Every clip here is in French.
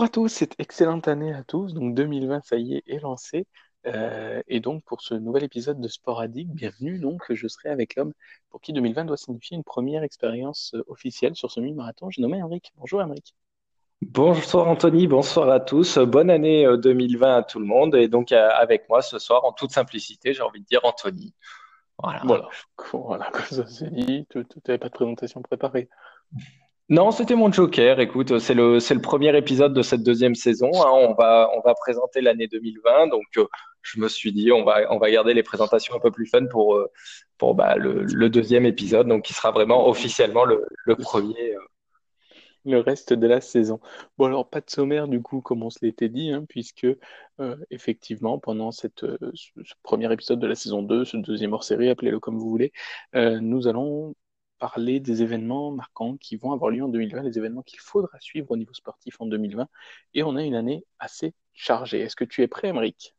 Bonjour à tous, cette excellente année à tous. Donc 2020, ça y est, est lancé. Euh, et donc pour ce nouvel épisode de Sport Addict, bienvenue. Donc je serai avec l'homme pour qui 2020 doit signifier une première expérience euh, officielle sur ce mini-marathon. J'ai nommé Henrik. Bonjour Henrik. Bonsoir Anthony, bonsoir à tous. Bonne année 2020 euh, à tout le monde. Et donc avec moi ce soir, en toute simplicité, j'ai envie de dire Anthony. Voilà. Voilà, voilà comme ça c'est dit. Tu n'avais pas de présentation préparée. Non, c'était mon joker. Écoute, c'est le, c'est le premier épisode de cette deuxième saison. Hein. On va, on va présenter l'année 2020. Donc, euh, je me suis dit, on va, on va garder les présentations un peu plus fun pour, euh, pour bah, le, deuxième épisode, donc qui sera vraiment officiellement le, le premier. Euh. Le reste de la saison. Bon, alors, pas de sommaire, du coup, comme on se l'était dit, hein, puisque, effectivement, pendant cette, ce, premier épisode de la saison 2, ce deuxième hors-série, appelez-le comme vous voulez, nous allons parler des événements marquants qui vont avoir lieu en 2020, les événements qu'il faudra suivre au niveau sportif en 2020. Et on a une année assez chargée. Est-ce que tu es prêt, Emeric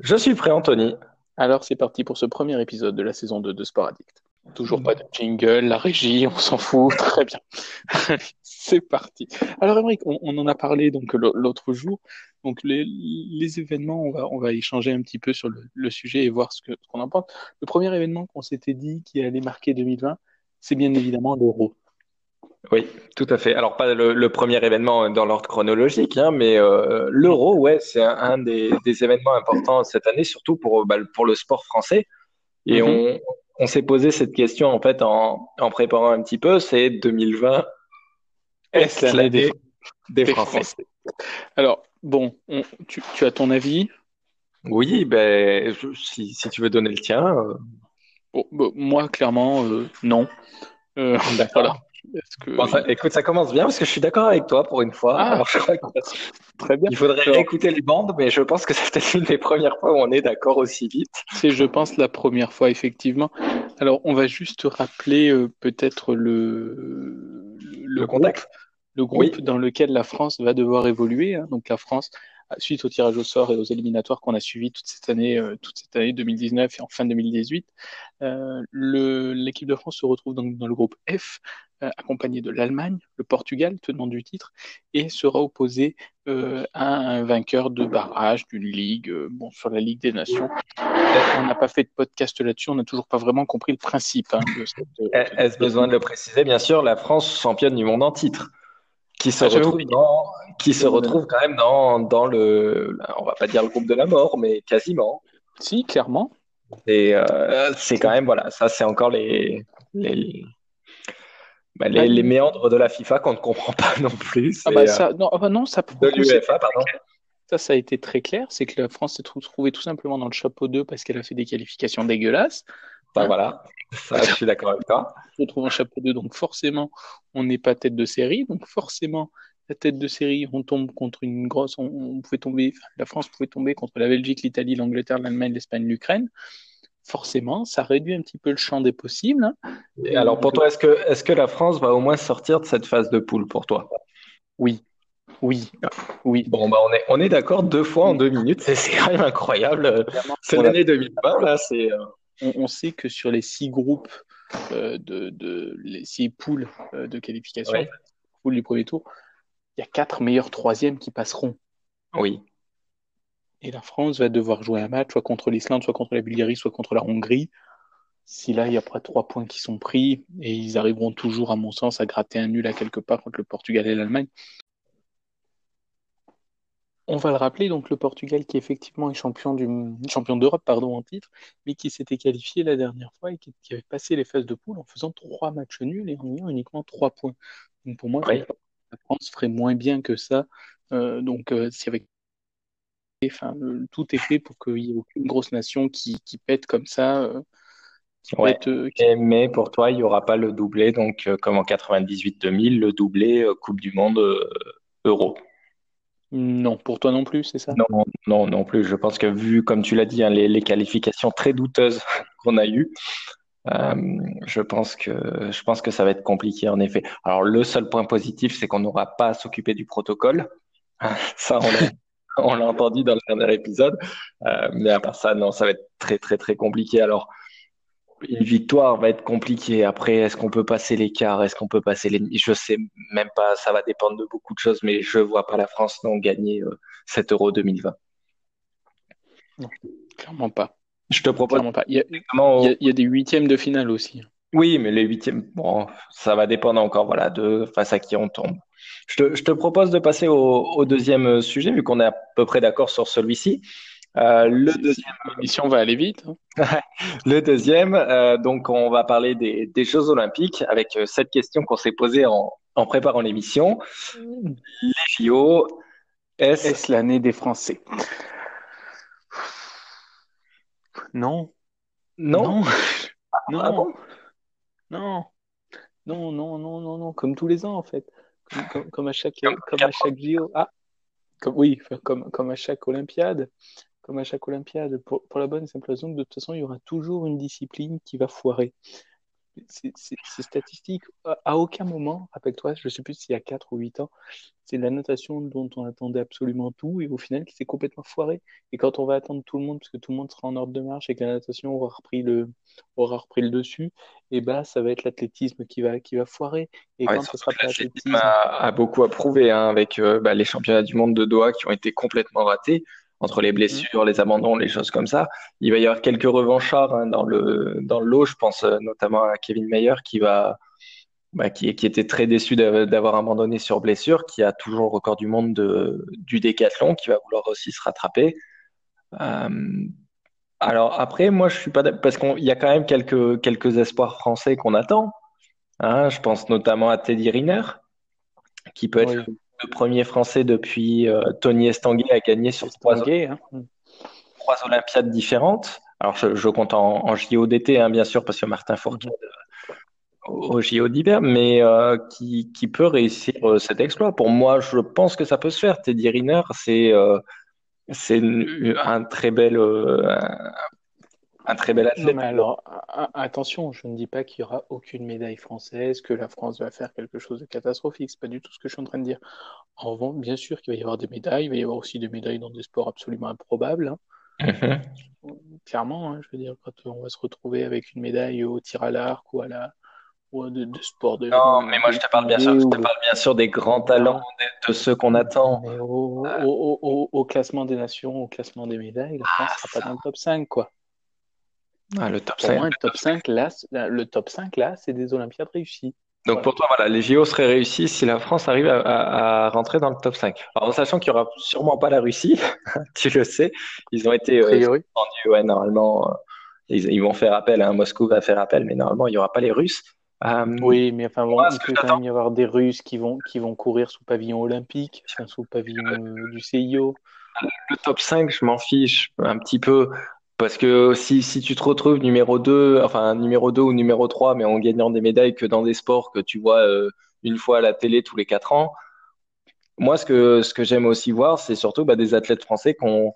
Je suis prêt, Anthony. Alors, c'est parti pour ce premier épisode de la saison 2 de Sport Addict. Toujours pas de jingle, la régie, on s'en fout, très bien. c'est parti. Alors, Emeric, on, en a parlé donc l'autre jour. Donc, les, événements, on va, on va échanger un petit peu sur le, sujet et voir ce qu'on en pense. Le premier événement qu'on s'était dit qui allait marquer 2020, c'est bien évidemment l'euro. Oui, tout à fait. Alors, pas le, premier événement dans l'ordre chronologique, hein, mais euh, l'euro, ouais, c'est un, des, événements importants cette année, surtout pour, bah, pour le sport français. Et mhm. on, s'est posé cette question, en fait, en, préparant un petit peu, c'est 2020, est-ce l'année des, des, Français. Alors, bon, tu, as ton avis? Oui, ben, si, tu veux donner le tien. Euh. Bah, moi, clairement, euh, non. Euh, d'accord. écoute, ça commence bien parce que je suis d'accord avec toi pour une fois. Ah. très bien. Il faudrait écouter les bandes, mais je pense que c'est peut-être une des premières fois où on est d'accord aussi vite. C'est, je pense, la première fois, effectivement. Alors, on va juste rappeler euh, peut-être le, le, contexte. Le groupe dans lequel la France va devoir évoluer. Hein. Donc, la France suite au tirage au sort et aux éliminatoires qu'on a suivis toute cette année, euh, toute cette année 2019 et en fin 2018, euh, l'équipe de France se retrouve donc dans le groupe F, euh, accompagné de l'Allemagne, le Portugal, tenant du titre, et sera opposé à un vainqueur de barrage d'une ligue, bon, sur la Ligue des Nations. On n'a pas fait de podcast là-dessus, on n'a toujours pas vraiment compris le principe. Hein, Est-ce besoin de le préciser? Bien sûr, la France championne du monde en titre qui se ah, retrouve dans, qui se retrouve quand même dans, dans le, on va pas dire le groupe de la mort, mais quasiment. Si, clairement. Et euh, c'est quand même, voilà, ça c'est encore les, les, bah, les, les, méandres de la FIFA qu'on ne comprend pas non plus. Ah bah ça, non, ah bah non, ça de l'UEFA, pardon. Ça, ça a été très clair, c'est que la France s'est trouvée tout simplement dans le chapeau 2 parce qu'elle a fait des qualifications dégueulasses. Bah, voilà, ça, je suis d'accord avec toi. On retrouve en chapeau 2, donc forcément, on n'est pas tête de série. Donc forcément, la tête de série, on tombe contre une grosse. On, pouvait tomber, la France pouvait tomber contre la Belgique, l'Italie, l'Angleterre, l'Allemagne, l'Espagne, l'Ukraine. Forcément, ça réduit un petit peu le champ des possibles. Hein. Et alors, pour toi, est-ce que, est que la France va au moins sortir de cette phase de poule pour toi? Oui. Oui, oui. Bon, bah on est, on est d'accord deux fois en deux minutes, c'est quand même incroyable. C'est l'année 2020, là, c'est. On, sait que sur les six groupes euh, de, les six poules euh, de qualification, poules du premier tour, il y a quatre meilleurs troisièmes qui passeront. Oui. Et la France va devoir jouer un match, soit contre l'Islande, soit contre la Bulgarie, soit contre la Hongrie. Si là, il y a pas trois points qui sont pris, et ils arriveront toujours, à mon sens, à gratter un nul à quelque part contre le Portugal et l'Allemagne, on va le rappeler, donc le Portugal qui effectivement est champion du champion d'Europe pardon en titre, mais qui s'était qualifié la dernière fois et qui, avait passé les phases de poule en faisant trois matchs nuls et en ayant uniquement trois points. Donc pour moi, la France ferait moins bien que ça. Euh, donc euh, si avec enfin, tout est fait pour qu'il n'y ait aucune grosse nation qui, pète comme ça. Euh, mais pour toi, il n'y aura pas le doublé, donc comme en 98-2000, le doublé Coupe du Monde Euro. Non, pour toi non plus, c'est ça? Non, non, non plus. Je pense que vu, comme tu l'as dit, hein, les, qualifications très douteuses qu'on a eues, euh, je pense que ça va être compliqué en effet. Alors le seul point positif, c'est qu'on n'aura pas à s'occuper du protocole. Ça, on l'a entendu dans le dernier épisode. Euh, mais à part ça, non, ça va être très très très compliqué. Alors une victoire va être compliquée. Après, est-ce qu'on peut passer l'écart Est-ce qu'on peut passer les Je sais même pas. Ça va dépendre de beaucoup de choses, mais je vois pas la France non gagner euh, cet Euro 2020. Non, clairement pas. Je te propose. Clairement pas. Il y, a, des huitièmes de finale aussi. Oui, mais les huitièmes, bon, ça va dépendre encore, voilà, de face à qui on tombe. Je te, propose de passer au, deuxième sujet, vu qu'on est à peu près d'accord sur celui-ci. Euh, le deuxième. L'émission va aller vite. Hein. le deuxième, euh, donc on va parler des, Jeux Olympiques avec euh, cette question qu'on s'est posée en, préparant l'émission. Les JO, est-ce l'année des Français? Non. Non? Non. Ah non. non. Non, non, non, non, non, comme tous les ans en fait. Comme, à chaque, comme, à chaque JO. Ah, comme, oui, comme, comme à chaque Olympiade comme à chaque Olympiade, pour, pour la bonne et simple raison que de toute façon, il y aura toujours une discipline qui va foirer. C'est statistique. À, aucun moment, rappelle-toi, je ne sais plus s'il y a 4 ou 8 ans, c'est la natation dont on attendait absolument tout et au final qui s'est complètement foiré. Et quand on va attendre tout le monde, parce que tout le monde sera en ordre de marche et que la natation aura repris le, aura repris le dessus, et bah ça va être l'athlétisme qui va, qui va foirer. Et quand ce sera pas l'athlétisme. A, a, beaucoup approuvé hein, avec euh, bah, les championnats du monde de Doha qui ont été complètement ratés entre les blessures, les abandons, les choses comme ça. Il va y avoir quelques revanchards hein, dans le dans le lot. Je pense euh, notamment à Kevin Mayer qui va bah, qui, qui était très déçu d'avoir abandonné sur blessure, qui a toujours le record du monde de, du décathlon, qui va vouloir aussi se rattraper. Euh, alors après, moi, je suis pas parce qu'il y a quand même quelques quelques espoirs français qu'on attend. Hein, je pense notamment à Teddy Riner, qui peut être le premier Français depuis euh, Tony Estanguet à gagner sur trois, hein. trois, Olympiades différentes. Alors, je, compte en, en JO d'été, hein, bien sûr, parce que Martin Fourcade euh, au JO d'hiver, mais euh, qui, qui, peut réussir cet exploit. Pour moi, je pense que ça peut se faire. Teddy Riner, c'est c'est un très bel un très bel athlète. alors, attention, je ne dis pas qu'il y aura aucune médaille française, que la France va faire quelque chose de catastrophique. C'est pas du tout ce que je suis en train de dire. En revanche, bien sûr qu'il va y avoir des médailles. Il va y avoir aussi des médailles dans des sports absolument improbables. Hein. Mm-hmm. Clairement, hein, je veux dire, quand on va se retrouver avec une médaille au tir à l'arc ou à la ou de, sport de. Non, mais moi je te parle bien sûr, je te parle bien sûr des grands talents, de, ceux qu'on attend. Au, au, au, classement des nations, au classement des médailles, la France ne sera pas dans le top 5, quoi. Ah, le top 5. le top 5, là, le top 5, là, c'est des Olympiades réussies. Donc pour toi, voilà, les JO seraient réussis si la France arrive à, rentrer dans le top 5. Alors, en sachant qu'il n'y aura sûrement pas la Russie, tu le sais, ils ont été euh, ouais, normalement, euh, ils, vont faire appel, hein, Moscou va faire appel, mais normalement, il n'y aura pas les Russes. Euh, oui, mais enfin, bon, il peut quand même y avoir des Russes qui vont, qui vont courir sous pavillon olympique, sous pavillon du CIO. Le top 5, je m'en fiche un petit peu. Parce que si, si tu te retrouves numéro 2, enfin numéro 2 ou numéro 3, mais en gagnant des médailles que dans des sports que tu vois euh, une fois à la télé tous les 4 ans, moi ce que, ce que j'aime aussi voir, c'est surtout bah, des athlètes français qu'on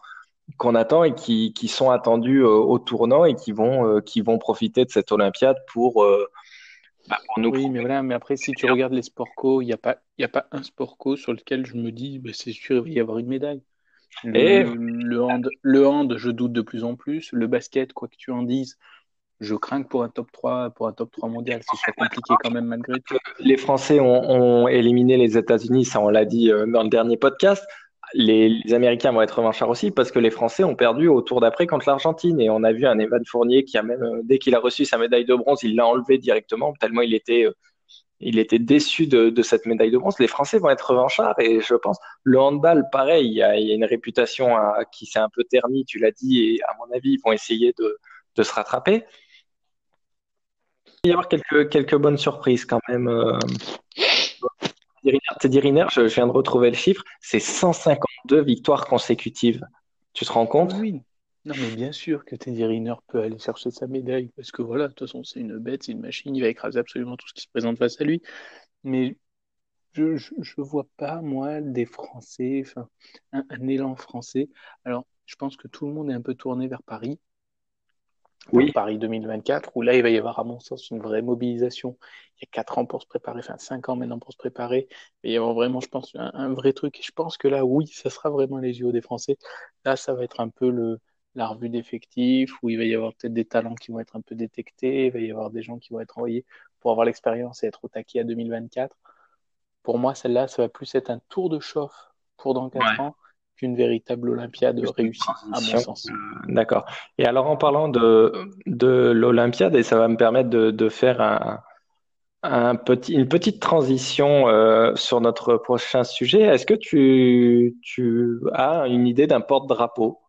qu'on attend et qui, qui sont attendus euh, au tournant et qui vont, euh, qui vont profiter de cette Olympiade pour, bah, pour nous. Oui, mais voilà, mais après, si tu regardes les sports co, il n'y a, pas, a pas un sport co sur lequel je me dis, bah, c'est sûr, il va y avoir une médaille. Le, hand, le hand, je doute de plus en plus. Le basket, quoi que tu en dises, je crains que pour un top 3, pour un top 3 mondial, ce soit compliqué quand même malgré tout. Les Français ont, éliminé les États-Unis, ça on l'a dit euh, dans le dernier podcast. Les, Américains vont être revanchards aussi parce que les Français ont perdu au tour d'après contre l'Argentine. Et on a vu un Evan Fournier qui a même, euh, dès qu'il a reçu sa médaille de bronze, il l'a enlevé directement, tellement il était euh, il était déçu de, cette médaille de bronze. Les Français vont être revanchards et je pense le handball, pareil, il y a, une réputation qui s'est un peu ternie, tu l'as dit, et à mon avis, ils vont essayer de, se rattraper. Il va y avoir quelques, quelques bonnes surprises quand même. Euh. Teddy Riner, je, viens de retrouver le chiffre, c'est 152 victoires consécutives. Tu te rends compte? Oui. Non, mais bien sûr que Teddy Riner peut aller chercher sa médaille, parce que voilà, de toute façon, c'est une bête, c'est une machine, il va écraser absolument tout ce qui se présente face à lui. Mais je ne vois pas, moi, des Français, enfin, un, élan français. Alors, je pense que tout le monde est un peu tourné vers Paris. Oui. Paris 2024, où là, il va y avoir, à mon sens, une vraie mobilisation. Il y a quatre ans pour se préparer, enfin cinq ans maintenant pour se préparer. Il va y avoir vraiment, je pense, un, un vrai truc. Et je pense que là, oui, ça sera vraiment les JO des Français. Là, ça va être un peu le, la revue d'effectifs, où il va y avoir peut-être des talents qui vont être un peu détectés, il va y avoir des gens qui vont être envoyés pour avoir l'expérience et être au taquet à 2024. Pour moi, celle-là, ça va plus être un tour de chauffe pour dans 4 ans qu'une véritable Olympiade réussie, à mon sens. Euh, d'accord. Et alors, en parlant de, de l'Olympiade, et ça va me permettre de, de faire un, un petit, une petite transition euh, sur notre prochain sujet. Est-ce que tu, tu as une idée d'un porte-drapeau?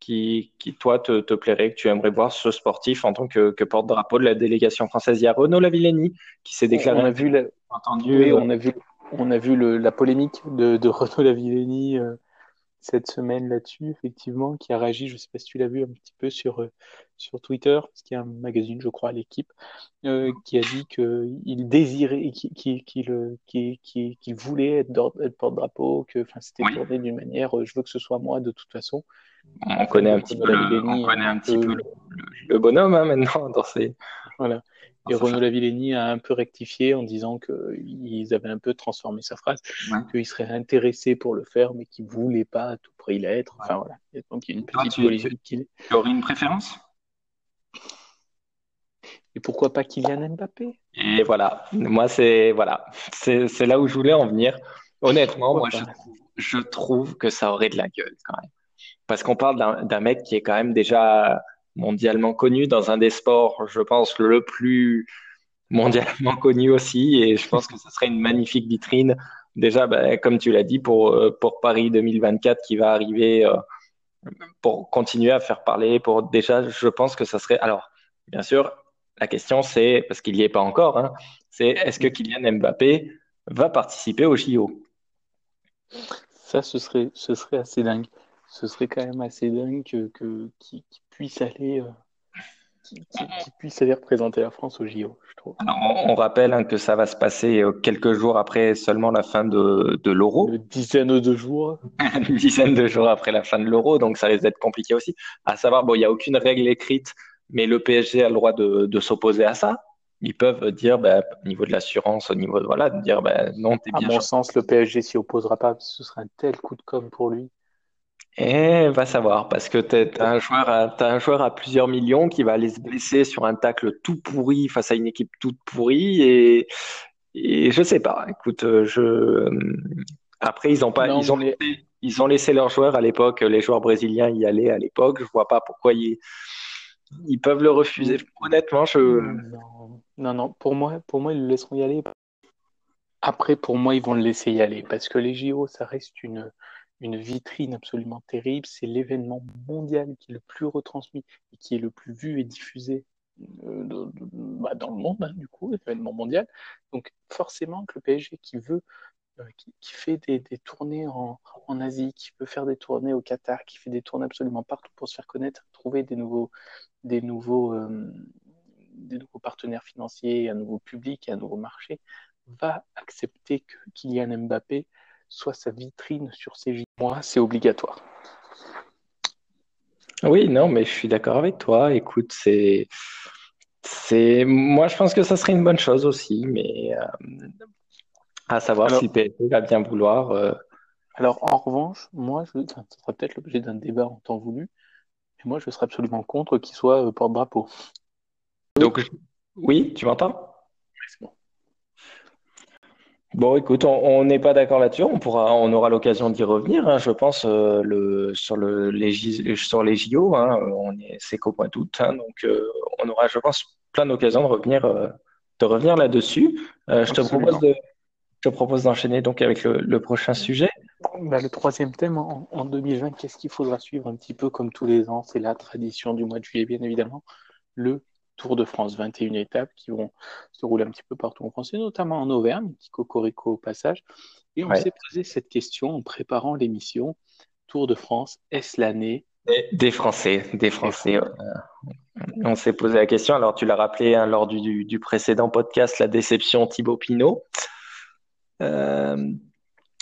Qui, qui, toi, te, te, plairait, que tu aimerais voir ce sportif en tant que, que porte-drapeau de la délégation française Il y a Renaud Lavillenie qui s'est déclaré. On a vu, entendu, on a vu, on a vu le, la polémique de, de Renaud Lavillenie euh, cette semaine là-dessus, effectivement, qui a réagi, je ne sais pas si tu l'as vu un petit peu sur, euh, sur Twitter, parce qu'il y a un magazine, je crois, à l'équipe, euh, qui a dit qu'il désirait, qu'il voulait être, être porte-drapeau, que c'était tourné d'une manière, euh, je veux que ce soit moi de toute façon. On connaît un petit peu, le, on connaît un petit peu le, bonhomme hein, maintenant dans ces. Voilà. Et Renaud Lavillenie a un peu rectifié en disant qu'ils avaient un peu transformé sa phrase, qu'il serait intéressé pour le faire, mais qu'il ne voulait pas à tout prix l'être. Enfin voilà. donc il y a une petite polémique. Tu aurais une préférence? Et pourquoi pas Kylian Mbappé? Et voilà. Moi, c'est voilà. c'est là où je voulais en venir. Honnêtement, moi, je trouve, je trouve que ça aurait de la gueule quand même. Parce qu'on parle d'un mec qui est quand même déjà mondialement connu dans un des sports, je pense, le plus mondialement connu aussi. Et je pense que ce serait une magnifique vitrine. Déjà, ben, comme tu l'as dit, pour, euh, pour Paris 2024 qui va arriver, euh, pour continuer à faire parler, pour déjà, je pense que ça serait. Alors, bien sûr, la question c'est, parce qu'il n'y est pas encore, hein, c'est est-ce que Kylian Mbappé va participer au JO Ça, ce serait, ce serait assez dingue. Ce serait quand même assez dingue que, que, puisse aller, euh, qui, puisse aller représenter la France au JO, je trouve. on, rappelle hein, que ça va se passer euh, quelques jours après seulement la fin de, de l'Euro. Une dizaine de jours. Une dizaine de jours après la fin de l'Euro, donc ça risque d'être compliqué aussi. À savoir, bon, il n'y a aucune règle écrite, mais le PSG a le droit de, de s'opposer à ça. Ils peuvent dire, bah, au niveau de l'assurance, au niveau de, voilà, de dire, bah, non, t'es bien. À mon sens, le PSG s'y opposera pas, ce serait un tel coup de com pour lui. Et va savoir, parce que tu as, un joueur à, un joueur à plusieurs millions qui va aller se blesser sur un tacle tout pourri face à une équipe toute pourrie. Et, et je sais pas. Écoute, euh, je. Euh, après, ils ont pas, ils ont laissé, ils ont laissé leurs joueurs à l'époque, les joueurs brésiliens y allaient à l'époque. Je vois pas pourquoi ils, ils peuvent le refuser. Honnêtement, je. Non, non, non. Pour moi, pour moi, ils le laisseront y aller. Après, pour moi, ils vont le laisser y aller parce que les JO, ça reste une une vitrine absolument terrible. C'est l'événement mondial qui est le plus retransmis et qui est le plus vu et diffusé euh, bah, dans le monde, hein, du coup, l'événement mondial. Donc forcément que le PSG qui veut, euh, qui, fait des, tournées en, Asie, qui veut faire des tournées au Qatar, qui fait des tournées absolument partout pour se faire connaître, trouver des nouveaux, des nouveaux, euh, des nouveaux partenaires financiers, un nouveau public, un nouveau marché, va accepter que Kylian Mbappé soit sa vitrine sur ces Moi, c'est obligatoire. Oui, non, mais je suis d'accord avec toi. Écoute, c'est, c'est, moi, je pense que ça serait une bonne chose aussi, mais euh, à savoir si PSG va bien vouloir. Euh, Alors, en revanche, moi, je... ça sera peut-être l'objet d'un débat en temps voulu, mais moi, je serais absolument contre qu'il soit euh, porte-drapeau. Donc, oui, tu m'entends? Bon, écoute, on n'est pas d'accord là-dessus. On pourra, on aura l'occasion d'y revenir. Hein, je pense euh, le sur le les sur les JO, hein, on est c'est qu'au point d'août, hein, donc euh, on aura, je pense, plein d'occasions de revenir euh, de revenir là-dessus. je te propose de je te propose d'enchaîner donc avec le, prochain sujet. Bah, le troisième thème en, en 2020, qu'est-ce qu'il faudra suivre un petit peu comme tous les ans? C'est la tradition du mois de juillet, bien évidemment. Le Tour de France, 21 étapes qui vont se rouler un petit peu partout en France, et notamment en Auvergne, petit cocorico au passage. Et on s'est posé cette question en préparant l'émission Tour de France, est-ce l'année des, Français, des Français. Euh, on s'est posé la question. Alors, tu l'as rappelé hein, lors du, précédent podcast, la déception Thibaut Pinot. Euh,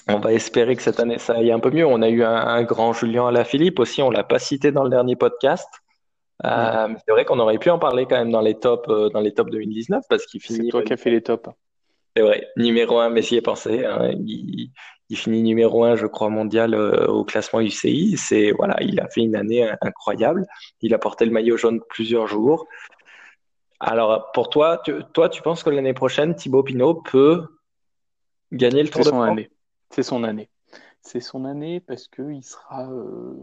on va espérer que cette année ça aille un peu mieux. On a eu un, un grand Julien Alaphilippe aussi. On l'a pas cité dans le dernier podcast. Euh, c'est vrai qu'on aurait pu en parler quand même dans les tops, euh, dans les tops 2019 parce qu'il finit. C'est toi qui as fait les tops. C'est vrai, numéro un, Messi est pensé. Hein. Il, finit numéro un, je crois, mondial euh, au classement UCI. C'est voilà, il a fait une année incroyable. Il a porté le maillot jaune plusieurs jours. Alors, pour toi, tu, toi, tu penses que l'année prochaine, Thibaut Pinot peut gagner le Tour de France? C'est son année. C'est son année parce qu'il sera, euh,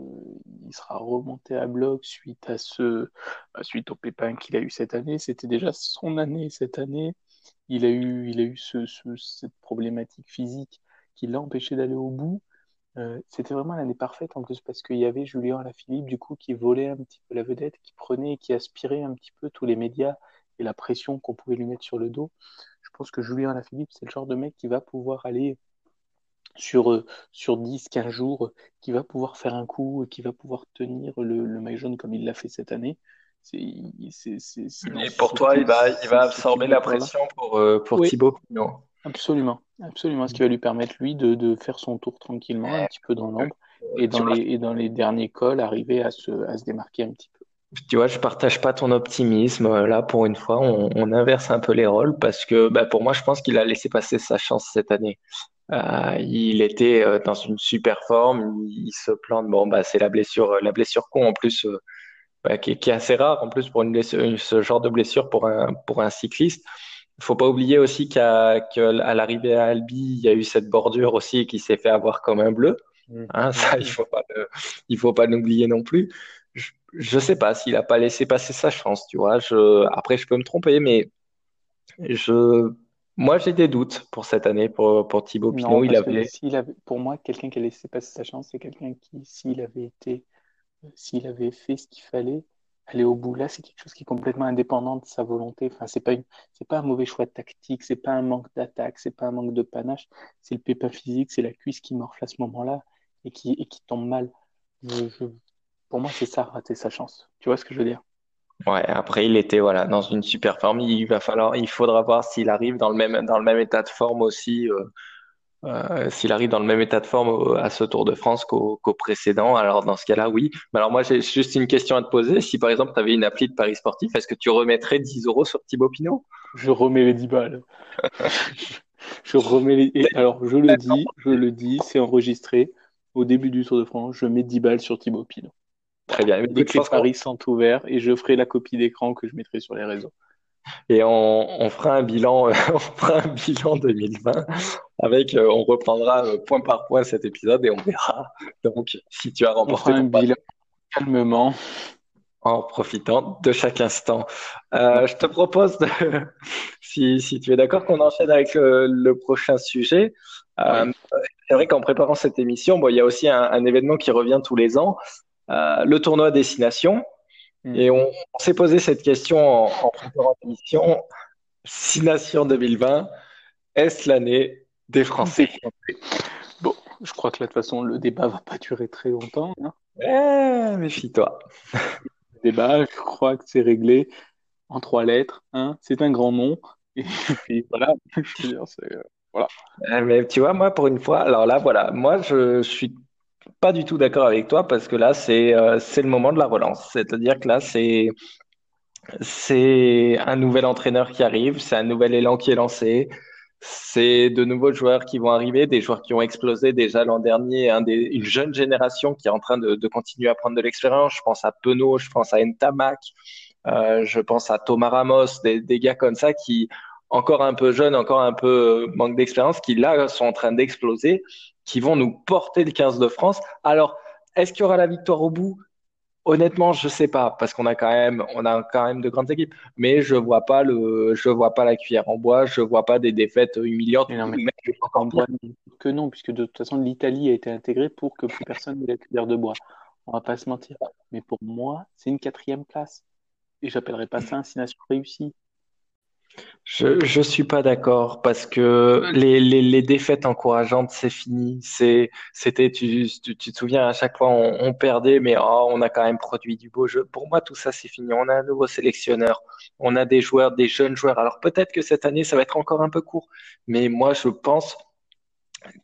il sera remonté à bloc suite à ce, bah, suite au pépin qu'il a eu cette année. C'était déjà son année cette année. Il a eu, il a eu ce, cette problématique physique qui l'a empêché d'aller au bout. Euh, c'était vraiment l'année parfaite en plus parce qu'il y avait Julien Alaphilippe du coup qui volait un petit peu la vedette, qui prenait et qui aspirait un petit peu tous les médias et la pression qu'on pouvait lui mettre sur le dos. Je pense que Julien Alaphilippe, c'est le genre de mec qui va pouvoir aller sur, euh, sur 10, 15 jours, qui va pouvoir faire un coup, qui va pouvoir tenir le, le maillot jaune comme il l'a fait cette année. Et pour toi, il va, il va absorber la pression pour, euh, pour Thibaut Non. Absolument, absolument. Ce qui va lui permettre, lui, de, de faire son tour tranquillement, un petit peu dans l'ombre, et, dans les, et dans les derniers cols, arriver à se, à se démarquer un petit peu. Tu vois, je partage pas ton optimisme. Là, pour une fois, on, on inverse un peu les rôles parce que bah, pour moi, je pense qu'il a laissé passer sa chance cette année. Euh, il était euh, dans une super forme. Il, se plante. Bon, bah, c'est la blessure, la blessure con en plus, euh, bah, qui, qui, est assez rare en plus pour une ce genre de blessure pour un pour un cycliste. Il faut pas oublier aussi qu'à qu'à l'arrivée à Albi, il y a eu cette bordure aussi qui s'est fait avoir comme un bleu. Mmh. Hein, ça, il faut pas il faut pas l'oublier non plus. Je, je sais pas s'il a pas laissé passer sa chance, tu vois. Je, après, je peux me tromper, mais je moi, j'ai des doutes pour cette année, pour, pour Thibaut Pinot. il avait... avait... Pour moi, quelqu'un qui a laissé passer sa chance, c'est quelqu'un qui, s'il avait été, euh, s'il avait fait ce qu'il fallait, aller au bout. Là, c'est quelque chose qui est complètement indépendant de sa volonté. Enfin, c'est pas une... c'est pas un mauvais choix de tactique, c'est pas un manque d'attaque, c'est pas un manque de panache. C'est le pépin physique, c'est la cuisse qui morfle à ce moment-là et qui, et qui tombe mal. Pour moi, c'est ça, rater sa chance. Tu vois ce que je veux dire? Ouais, après il était voilà dans une super forme. Il va falloir, il faudra voir s'il arrive dans le même dans le même état de forme aussi. Euh, euh, s'il arrive dans le même état de forme à ce Tour de France qu'au précédent, alors dans ce cas-là, oui. Mais alors moi, j'ai juste une question à te poser. Si par exemple, tu avais une appli de Paris Sportif, est-ce que tu remettrais 10 euros sur Thibaut Pinot? Je remets les 10 balles. je remets les... alors, je le dis, je le dis, c'est enregistré. Au début du Tour de France, je mets 10 balles sur Thibaut Pinot. Très bien. Dès que les paris sont ouverts et je ferai la copie d'écran que je mettrai sur les réseaux. Et on, fera un bilan, on fera un bilan 2020 avec, euh, on reprendra euh, point par point cet épisode et on verra donc si tu as remporté un bilan calmement en profitant de chaque instant. Euh, je te propose, de, si, si, tu es d'accord, qu'on enchaîne avec le, prochain sujet. c'est vrai qu'en préparant cette émission, bon, il y a aussi un, un, événement qui revient tous les ans, euh, le tournoi destination. Hmm. Et on, s'est posé cette question en, en préparant l'émission. Six Nations 2020, est-ce l'année des Français Bon, je crois que là, de toute façon, le débat va pas durer très longtemps. Hein. Eh, méfie-toi. Le débat, je crois que c'est réglé en trois lettres. Hein. C'est un grand nom. Et puis voilà, je veux dire, euh, voilà. Mais tu vois, moi, pour une fois, alors là, voilà, moi, je suis pas du tout d'accord avec toi parce que là, c'est euh, c'est le moment de la relance. C'est-à-dire que là, c'est c'est un nouvel entraîneur qui arrive, c'est un nouvel élan qui est lancé, c'est de nouveaux joueurs qui vont arriver, des joueurs qui ont explosé déjà l'an dernier, une jeune génération qui est en train de, de continuer à prendre de l'expérience. Je pense à Penaud, je pense à Ntamak, euh, je pense à Thomas Ramos, des, des gars comme ça qui encore un peu jeunes, encore un peu manque d'expérience, qui là sont en train d'exploser qui vont nous porter le 15 de France. Alors, est-ce qu'il y aura la victoire au bout? Honnêtement, je sais pas parce qu'on a quand même, on a quand même de grandes équipes, mais je vois pas le, je vois pas la cuillère en bois, je vois pas des défaites humiliantes. non, mais que non, puisque de toute façon l'Italie a été intégrée pour que plus personne n'ait la cuillère de bois. On va pas se mentir. Mais pour moi, c'est une quatrième place. Et j'appellerais pas ça un six nations réussi. Je je suis pas d'accord parce que les, les, les défaites encourageantes c'est fini. C'est c'était tu, tu, tu te souviens à chaque fois on, on perdait mais oh, on a quand même produit du beau jeu. Pour moi tout ça c'est fini. On a un nouveau sélectionneur. On a des joueurs des jeunes joueurs. Alors peut-être que cette année ça va être encore un peu court. Mais moi je pense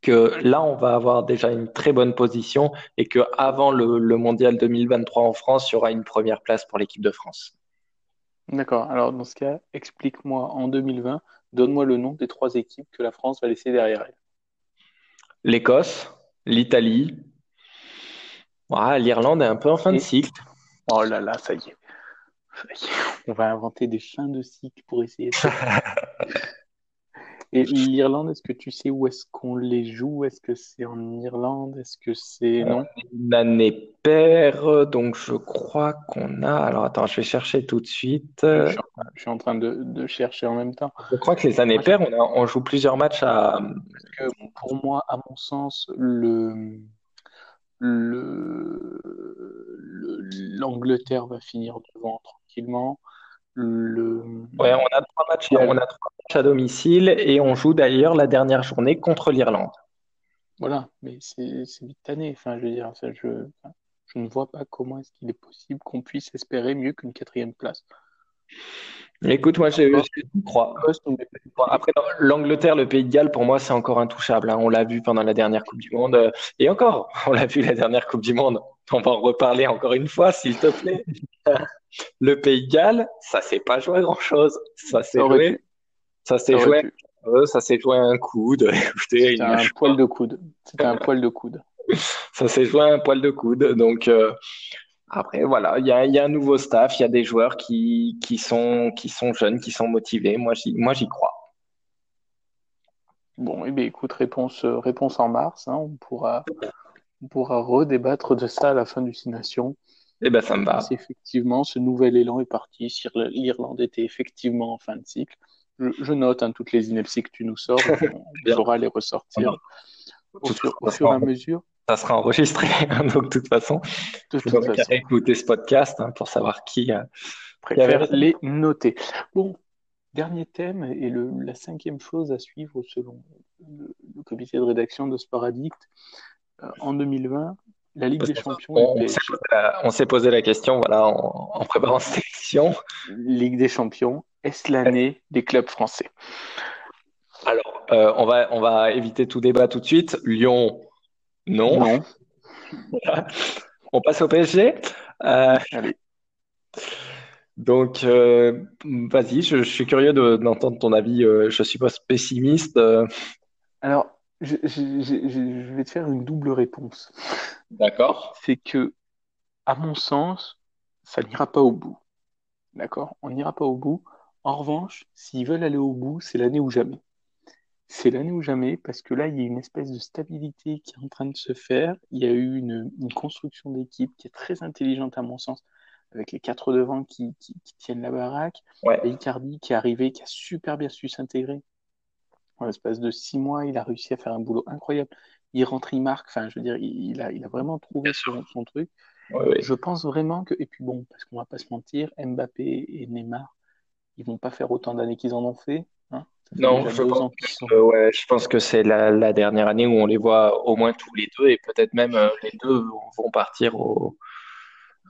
que là on va avoir déjà une très bonne position et que avant le, le mondial 2023 en France il y aura une première place pour l'équipe de France. D'accord. Alors, dans ce cas, explique-moi en 2020 Donne-moi le nom des trois équipes que la France va laisser derrière elle. L'Écosse, l'Italie. Ah, L'Irlande est un peu en fin de cycle. Oh là là, ça y est. On va inventer des fins de cycle pour essayer de... Et l'Irlande, est-ce que tu sais où est-ce qu'on les joue? Est-ce que c'est en Irlande? Est-ce que c'est... Non? Une année paire, donc je crois qu'on a... Alors attends, je vais chercher tout de suite. Je suis en, train de, chercher en même temps. Je crois que les années paires, on, on joue plusieurs matchs à... que pour moi, à mon sens, le... l'Angleterre va finir devant tranquillement. Le... Ouais, on a trois matchs, on a trois matchs à domicile et on joue d'ailleurs la dernière journée contre l'Irlande. Voilà, mais c'est vite tanné. Enfin, je veux dire, ça, je, je ne vois pas comment est-ce qu'il est possible qu'on puisse espérer mieux qu'une quatrième place. Écoute, moi, je, crois. Après, l'Angleterre, le Pays de Galles, pour moi, c'est encore intouchable. Hein. On l'a vu pendant la dernière Coupe du Monde. Et encore, on l'a vu la dernière Coupe du Monde. On va en reparler encore une fois, s'il te plaît. le Pays de Galles, ça s'est pas joué grand-chose. Ça s'est joué. Ça s'est joué. ça s'est joué un coude. C'était un poil de coude. C'était un poil de coude. ça s'est joué un poil de coude. Donc, euh, après, voilà, il y a, y a, un nouveau staff, il y a des joueurs qui, qui, sont, qui sont jeunes, qui sont motivés. Moi, j'y, moi, j'y crois. Bon, eh bien, écoute, réponse, réponse en mars. Hein, on, pourra, on pourra redébattre de ça à la fin du Six Nations. Eh ben, ça me va. Effectivement ce nouvel élan est parti, l'Irlande était effectivement en fin de cycle. Je, note hein, toutes les inepties que tu nous sors, on pourra les ressortir au, fur, et à mesure ça sera enregistré, hein, donc de toute façon. De toute façon. écouter ce podcast hein, pour savoir qui, a préfère les noter. Bon, dernier thème et le, la cinquième chose à suivre selon le, comité de rédaction de Addict. Euh, en 2020, la Ligue des Champions. On s'est posé, la question voilà, en, préparant cette élection. Ligue des Champions, est-ce l'année des clubs français? Alors, euh, on, va, on va éviter tout débat tout de suite. Lyon, non. On passe au PSG. Euh, donc, euh, vas-y, je, suis curieux d'entendre ton avis. Je suppose pessimiste. Alors, je, vais te faire une double réponse. D'accord. C'est que, à mon sens, ça n'ira pas au bout. D'accord? On n'ira pas au bout. En revanche, s'ils veulent aller au bout, c'est l'année ou jamais c'est l'année ou jamais, parce que là, il y a une espèce de stabilité qui est en train de se faire. Il y a eu une, construction d'équipe qui est très intelligente à mon sens, avec les quatre devants qui, tiennent la baraque. Ouais. Icardi qui est arrivé, qui a super bien su s'intégrer. En l'espace de six mois, il a réussi à faire un boulot incroyable. Il rentre, il marque. Enfin, je veux dire, il, a, il a vraiment trouvé son, son, truc. Je pense vraiment que, et puis bon, parce qu'on va pas se mentir, Mbappé et Neymar, ils vont pas faire autant d'années qu'ils en ont fait. Non, je pense, que, ouais, je pense que c'est la, dernière année où on les voit au moins tous les deux et peut-être même euh, les deux vont partir au.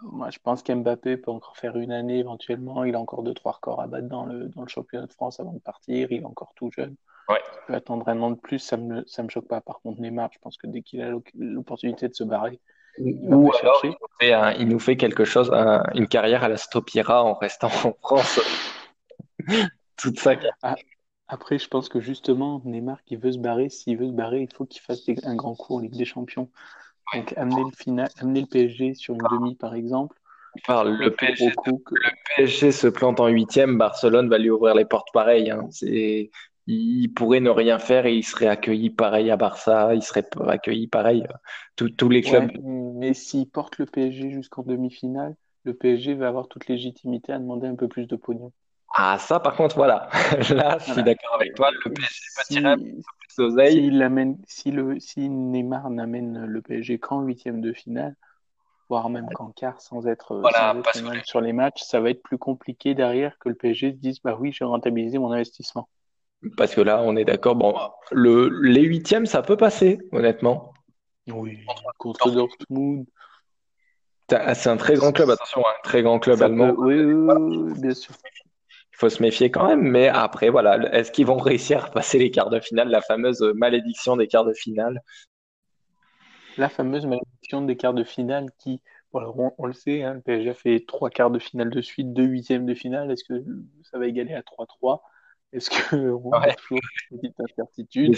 Moi, je pense qu'Mbappé peut encore faire une année éventuellement. Il a encore deux, trois records à battre dans le, dans le championnat de France avant de partir. Il est encore tout jeune. Ouais. Il peut attendre un an de plus, ça me, ça me choque pas. Par contre, Neymar, je pense que dès qu'il a l'opportunité de se barrer, il Ou alors, il nous, fait il nous, fait quelque chose, une carrière à la Stopira en restant en France toute carrière. Ah, après, je pense que justement, Neymar qui veut se barrer, s'il veut se barrer, il faut qu'il fasse un grand coup en Ligue des Champions. Donc amener le, final, amener le PSG sur une demi, par exemple. le, PSG, le PSG se plante en huitième, Barcelone va lui ouvrir les portes pareil. Hein. Il pourrait ne rien faire et il serait accueilli pareil à Barça, il serait accueilli pareil tous, tous les clubs. mais s'il porte le PSG jusqu'en demi-finale, le PSG va avoir toute légitimité à demander un peu plus de pognon. Ah, ça, par contre, voilà. Là, je suis d'accord avec toi. Le PSG peut tirer un peu plus si, le, si Neymar n'amène le PSG qu'en huitième de finale, voire même qu'en quart sans être, voilà, sur les matchs, ça va être plus compliqué derrière que le PSG se dise bah oui, j'ai rentabilisé mon investissement. Parce que là, on est d'accord. Bon, le, les huitièmes, ça peut passer, honnêtement. Oui, contre Dortmund. C'est un très grand club, attention, un très grand club allemand. oui, oui, bien sûr faut se méfier quand même. Mais après, voilà, est-ce qu'ils vont réussir à passer les quarts de finale, la fameuse malédiction des quarts de finale? La fameuse malédiction des quarts de finale qui, on, le sait, hein, le PSG a fait trois quarts de finale de suite, deux huitièmes de finale. Est-ce que ça va égaler à 3-3 Est-ce que on a toujours une petite incertitude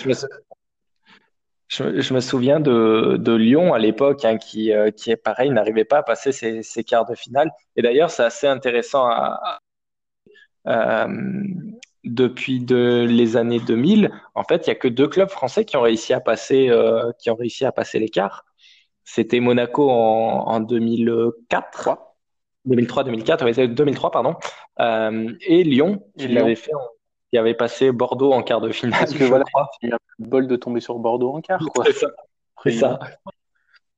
je, me souviens de, de Lyon à l'époque, hein, qui, euh, qui est pareil, n'arrivait pas à passer ses, ses, quarts de finale. Et d'ailleurs, c'est assez intéressant à, euh, depuis de, les années 2000. En fait, il y a que deux clubs français qui ont réussi à passer, euh, qui ont réussi à passer l'écart. C'était Monaco en, en 2004. 2003, 2004, 2003, pardon, euh, et Lyon, qui l'avait fait en qui avait passé Bordeaux en quart de finale. Parce que voilà, il y a bol de tomber sur Bordeaux en quart. C'est ça. Ça.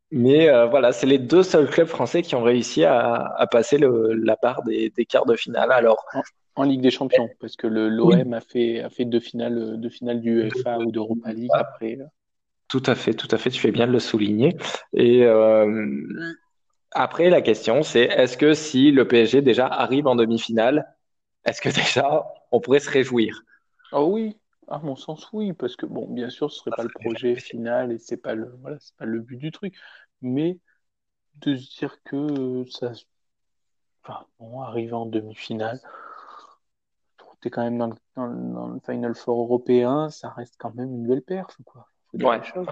Mais euh, voilà, c'est les deux seuls clubs français qui ont réussi à, à passer le, la barre des, des, quarts de finale. Alors, en, en Ligue des Champions, parce que l'OM oui. a fait, a fait deux finales, deux finales du UEFA ou d'Europa League ah. après. Euh. Tout à fait, tout à fait. Tu fais bien de le souligner. Et euh, après, la question, c'est est-ce que si le PSG déjà arrive en demi-finale, est-ce que déjà on pourrait se réjouir? Oh oui, à mon sens, oui, parce que bon, bien sûr, ce serait pas le projet final et c'est pas le, voilà, c'est pas le but du truc, mais de se dire que ça, enfin, bon, arriver en demi-finale, t'es quand même dans le, dans, le, dans le, Final Four européen, ça reste quand même une belle perf, quoi. Ouais, ouais.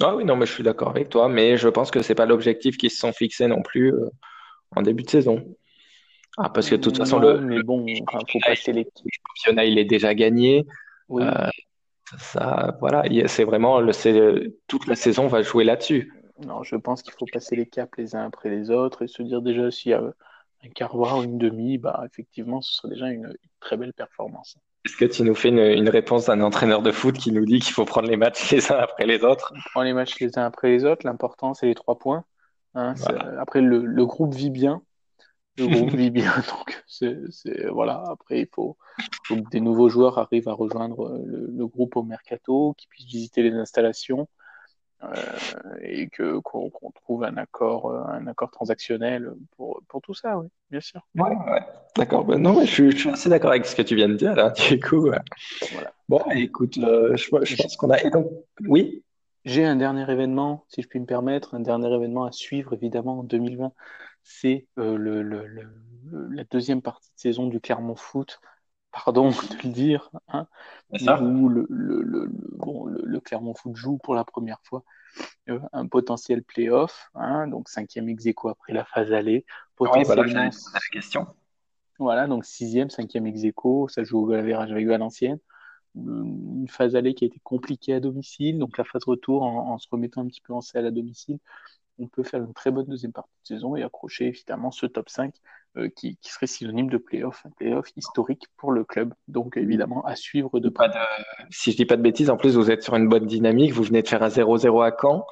Ah oui, non, mais je suis d'accord avec toi, mais je pense que c'est pas l'objectif qu'ils se sont fixés non plus euh, en début de saison. Ah, parce que de toute façon, le, mais bon, enfin, faut passer les. Le championnat, il est déjà gagné. Oui. Euh, ça, voilà, c'est vraiment le, toute la saison va jouer là-dessus. Non, je pense qu'il faut passer les caps les uns après les autres et se dire déjà s'il y a un quart voire une demi, bah effectivement, ce serait déjà une, une très belle performance. Est-ce que tu nous fais une, une réponse d'un entraîneur de foot qui nous dit qu'il faut prendre les matchs les uns après les autres? On prend les matchs les uns après les autres. L'important, c'est les trois points. Hein, voilà. Après, le, le groupe vit bien le groupe vit bien. Donc, c'est, voilà. Après, il faut, faut, que des nouveaux joueurs arrivent à rejoindre le, le groupe au mercato, qu'ils puissent visiter les installations euh, et que qu'on, trouve un accord, un accord transactionnel pour pour tout ça. Oui, bien sûr. Ouais, ouais. D'accord. Ben non, je, suis, je suis assez d'accord avec ce que tu viens de dire là. Du coup, voilà. Bon, écoute, euh, je, je pense qu'on a. Et donc, oui? J'ai un dernier événement, si je puis me permettre, un dernier événement à suivre évidemment en 2020 c'est euh, le, le, le, la deuxième partie de saison du Clermont Foot, pardon de le dire, hein, où le, bon, le, Clermont Foot joue pour la première fois euh, un potentiel playoff, hein, donc cinquième ex aequo après la phase aller. Potentiellement, oui, voilà, la question. Voilà, donc sixième, cinquième ex aequo, ça joue au goal avec Valenciennes une phase aller qui a été compliquée à domicile, donc la phase retour en, en se remettant un petit peu en selle à domicile, on peut faire une très bonne deuxième partie de saison et accrocher évidemment ce top 5 euh, qui, qui, serait synonyme de playoff, un playoff historique pour le club. Donc évidemment à suivre de près. Si je dis pas de bêtises, en plus vous êtes sur une bonne dynamique, vous venez de faire un 0-0 à Caen.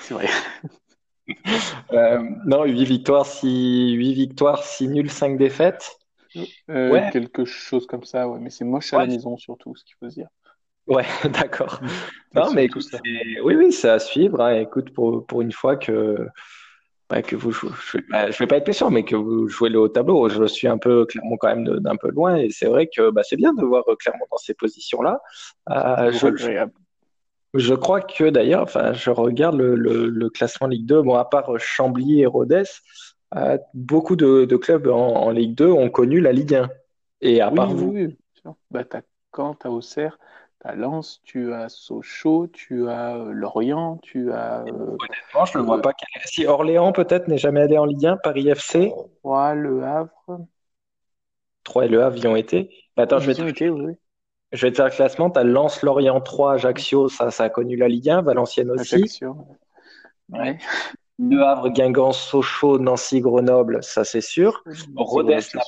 C'est vrai. euh, non, 8 victoires, 6, 8 victoires, 6 nuls, 5 défaites. Euh, ouais. Quelque chose comme ça, ouais. mais c'est moche à ouais. la maison surtout, ce qu'il faut se dire. Ouais, d'accord. non, mais écoute, oui, oui, c'est à suivre. Hein. Écoute, pour, pour une fois que, bah, que vous, je, je, je vais pas être sûr, mais que vous jouez le haut tableau. Je suis un peu clairement quand même d'un peu loin, et c'est vrai que bah, c'est bien de voir clairement dans ces positions-là. Euh, je, je, crois que d'ailleurs, enfin, je regarde le, le, le, classement Ligue 2. Bon, à part Chambly et Rodez, euh, beaucoup de, de clubs en, en, Ligue 2 ont connu la Ligue 1. Et à oui, part oui, vous. Oui, bah, t'as Caen, t'as Auxerre as Lens, tu as Sochaux, tu as euh, Lorient, tu as. Euh, Honnêtement, je ne vois pas. Si Orléans, peut-être, n'est jamais allé en Ligue 1, Paris FC. 3, Le Havre. 3 et Le Havre y ont été. Attends, je vais, te... été, oui. je vais te faire le classement. Tu as Lens, Lorient 3, Ajaccio, ça, ça a connu la Ligue 1, Valenciennes aussi. Ajaccio. Ouais. Le Havre, Guingamp, Sochaux, Nancy, Grenoble, ça c'est sûr. Rodez n'a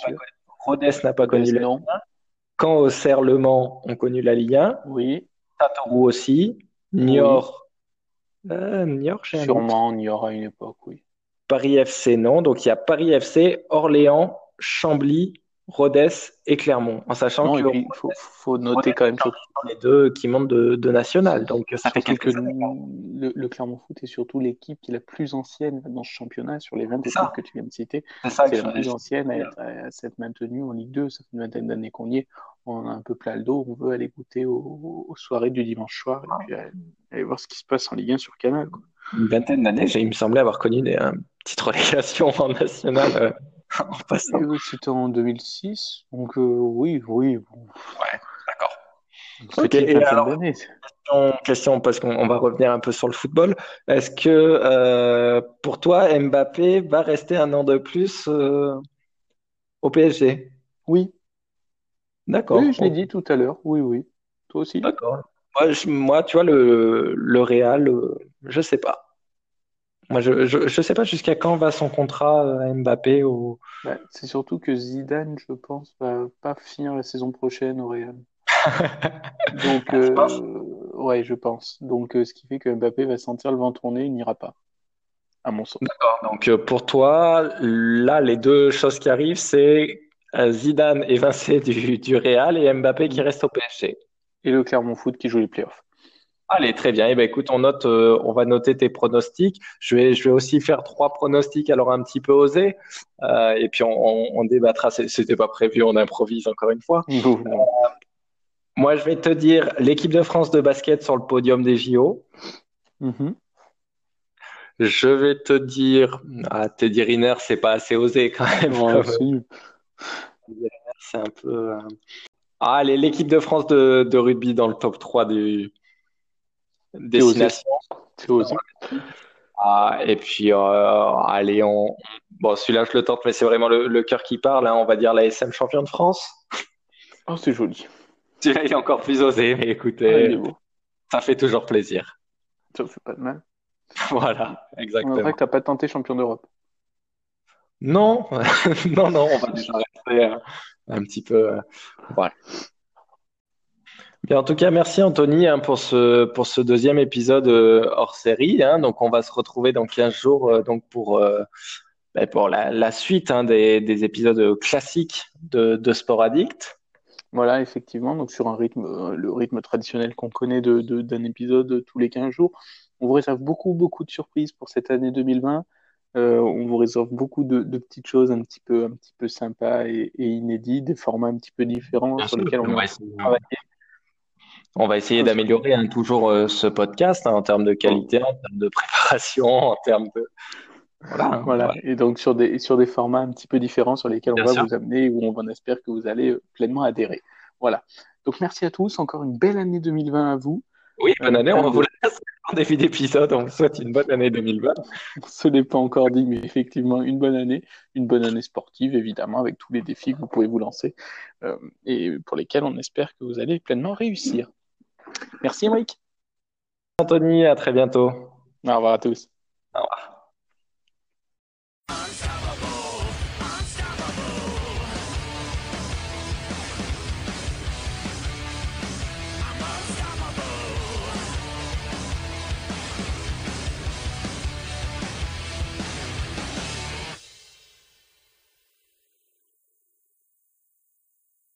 pas, n'a pas connu la Ligue 1. Quand Auxerre Le Mans ont connu la Ligue 1. Oui. Châteauroux aussi. Niort. Oui. Euh, Niort, Sûrement Niort à une époque, oui. Paris FC, non. Donc il y a Paris FC, Orléans, Chambly, Rodez et Clermont. En sachant qu'il faut, faut, noter quand même sur les deux qui montent de, de national. Donc ça fait quelques le, le, Clermont Foot est surtout l'équipe qui est la plus ancienne dans ce championnat sur les 20 équipes que tu viens de citer. C'est la plus ancienne à, être, à s'être maintenue en Ligue 2. Ça fait une vingtaine d'années qu'on y est. On a un peu plein le dos. On veut aller goûter aux, aux soirées du dimanche soir et puis aller, aller, voir ce qui se passe en Ligue 1 sur Canal. Quoi. Une vingtaine d'années, il me semblait avoir connu des, une petite relégation en national. C'était en 2006, donc oui, oui. Ouais, d'accord. Ok, et alors, question, question, parce qu'on va revenir un peu sur le football. Est-ce que pour toi, Mbappé va rester un an de plus au PSG? Oui. D'accord. Oui, je l'ai dit tout à l'heure. Oui, oui. Toi aussi? D'accord. Moi, tu vois, le, le Real, euh, je sais pas. Moi, je, je, sais pas jusqu'à quand va son contrat à euh, Mbappé ou. Bah, c'est surtout que Zidane, je pense, va pas finir la saison prochaine au Real. Donc, euh, ouais, je pense. Donc, ce qui fait que Mbappé va sentir le vent tourner, il n'ira pas, à mon sens. D'accord. Donc, pour toi, là, les deux choses qui arrivent, c'est Zidane évincé du, du Real et Mbappé qui reste au PSG et le Clermont Foot qui joue les playoffs. Allez, très bien. Eh ben, écoute, on note, euh, on va noter tes pronostics. Je vais, je vais aussi faire trois pronostics, alors un petit peu osés, euh, et puis on, on, débattra. C'était pas prévu, on improvise encore une fois. Euh, moi, je vais te dire l'équipe de France de basket sur le podium des JO. Mm-hmm. Je vais te dire, ah, Teddy Riner, c'est pas assez osé quand même. C'est un peu. Ah, allez, l'équipe de France de, de, rugby dans le top 3 du destination. Ah, et puis, euh, allez, on... bon, celui-là, je le tente, mais c'est vraiment le, le cœur qui parle. Hein, on va dire la SM champion de France. Oh, c'est joli. Celui-là, il est encore plus osé, mais écoutez, ah, ça fait toujours plaisir. Ça fait pas de mal. voilà, exactement. On vrai que tu n'as pas tenté champion d'Europe. Non, non, non, on va déjà rester. Euh, un petit peu. Euh, en tout cas, merci Anthony hein, pour, ce, deuxième épisode euh, hors série. Hein. donc, on va se retrouver dans 15 jours donc pour, ben, pour la, suite hein, des, des, épisodes classiques de, Sport Addict. Voilà, effectivement, donc sur un rythme, le rythme traditionnel qu'on connaît d'un de, épisode tous les 15 jours. On vous réserve beaucoup, beaucoup de surprises pour cette année 2020. Euh, on vous réserve beaucoup de, petites choses un petit peu, un petit peu sympas et, inédites, des formats un petit peu différents sur lesquels on, va travailler. On va essayer d'améliorer hein, toujours euh, ce podcast hein, en termes de qualité, en termes de préparation, en termes de voilà, voilà. Et donc sur des sur des formats un petit peu différents sur lesquels on va vous amener où on espère que vous allez euh, pleinement adhérer. Voilà. Donc merci à tous, encore une belle année 2020 à vous. Oui, bonne année. On vous laisse en début d'épisode. On vous souhaite une bonne année 2020. Ce n'est pas encore dit, mais effectivement, une bonne année. Une bonne année sportive, évidemment, avec tous les défis que vous pouvez vous lancer euh, et pour lesquels on espère que vous allez pleinement réussir. Merci, Mike. Anthony, à très bientôt. Au revoir à tous.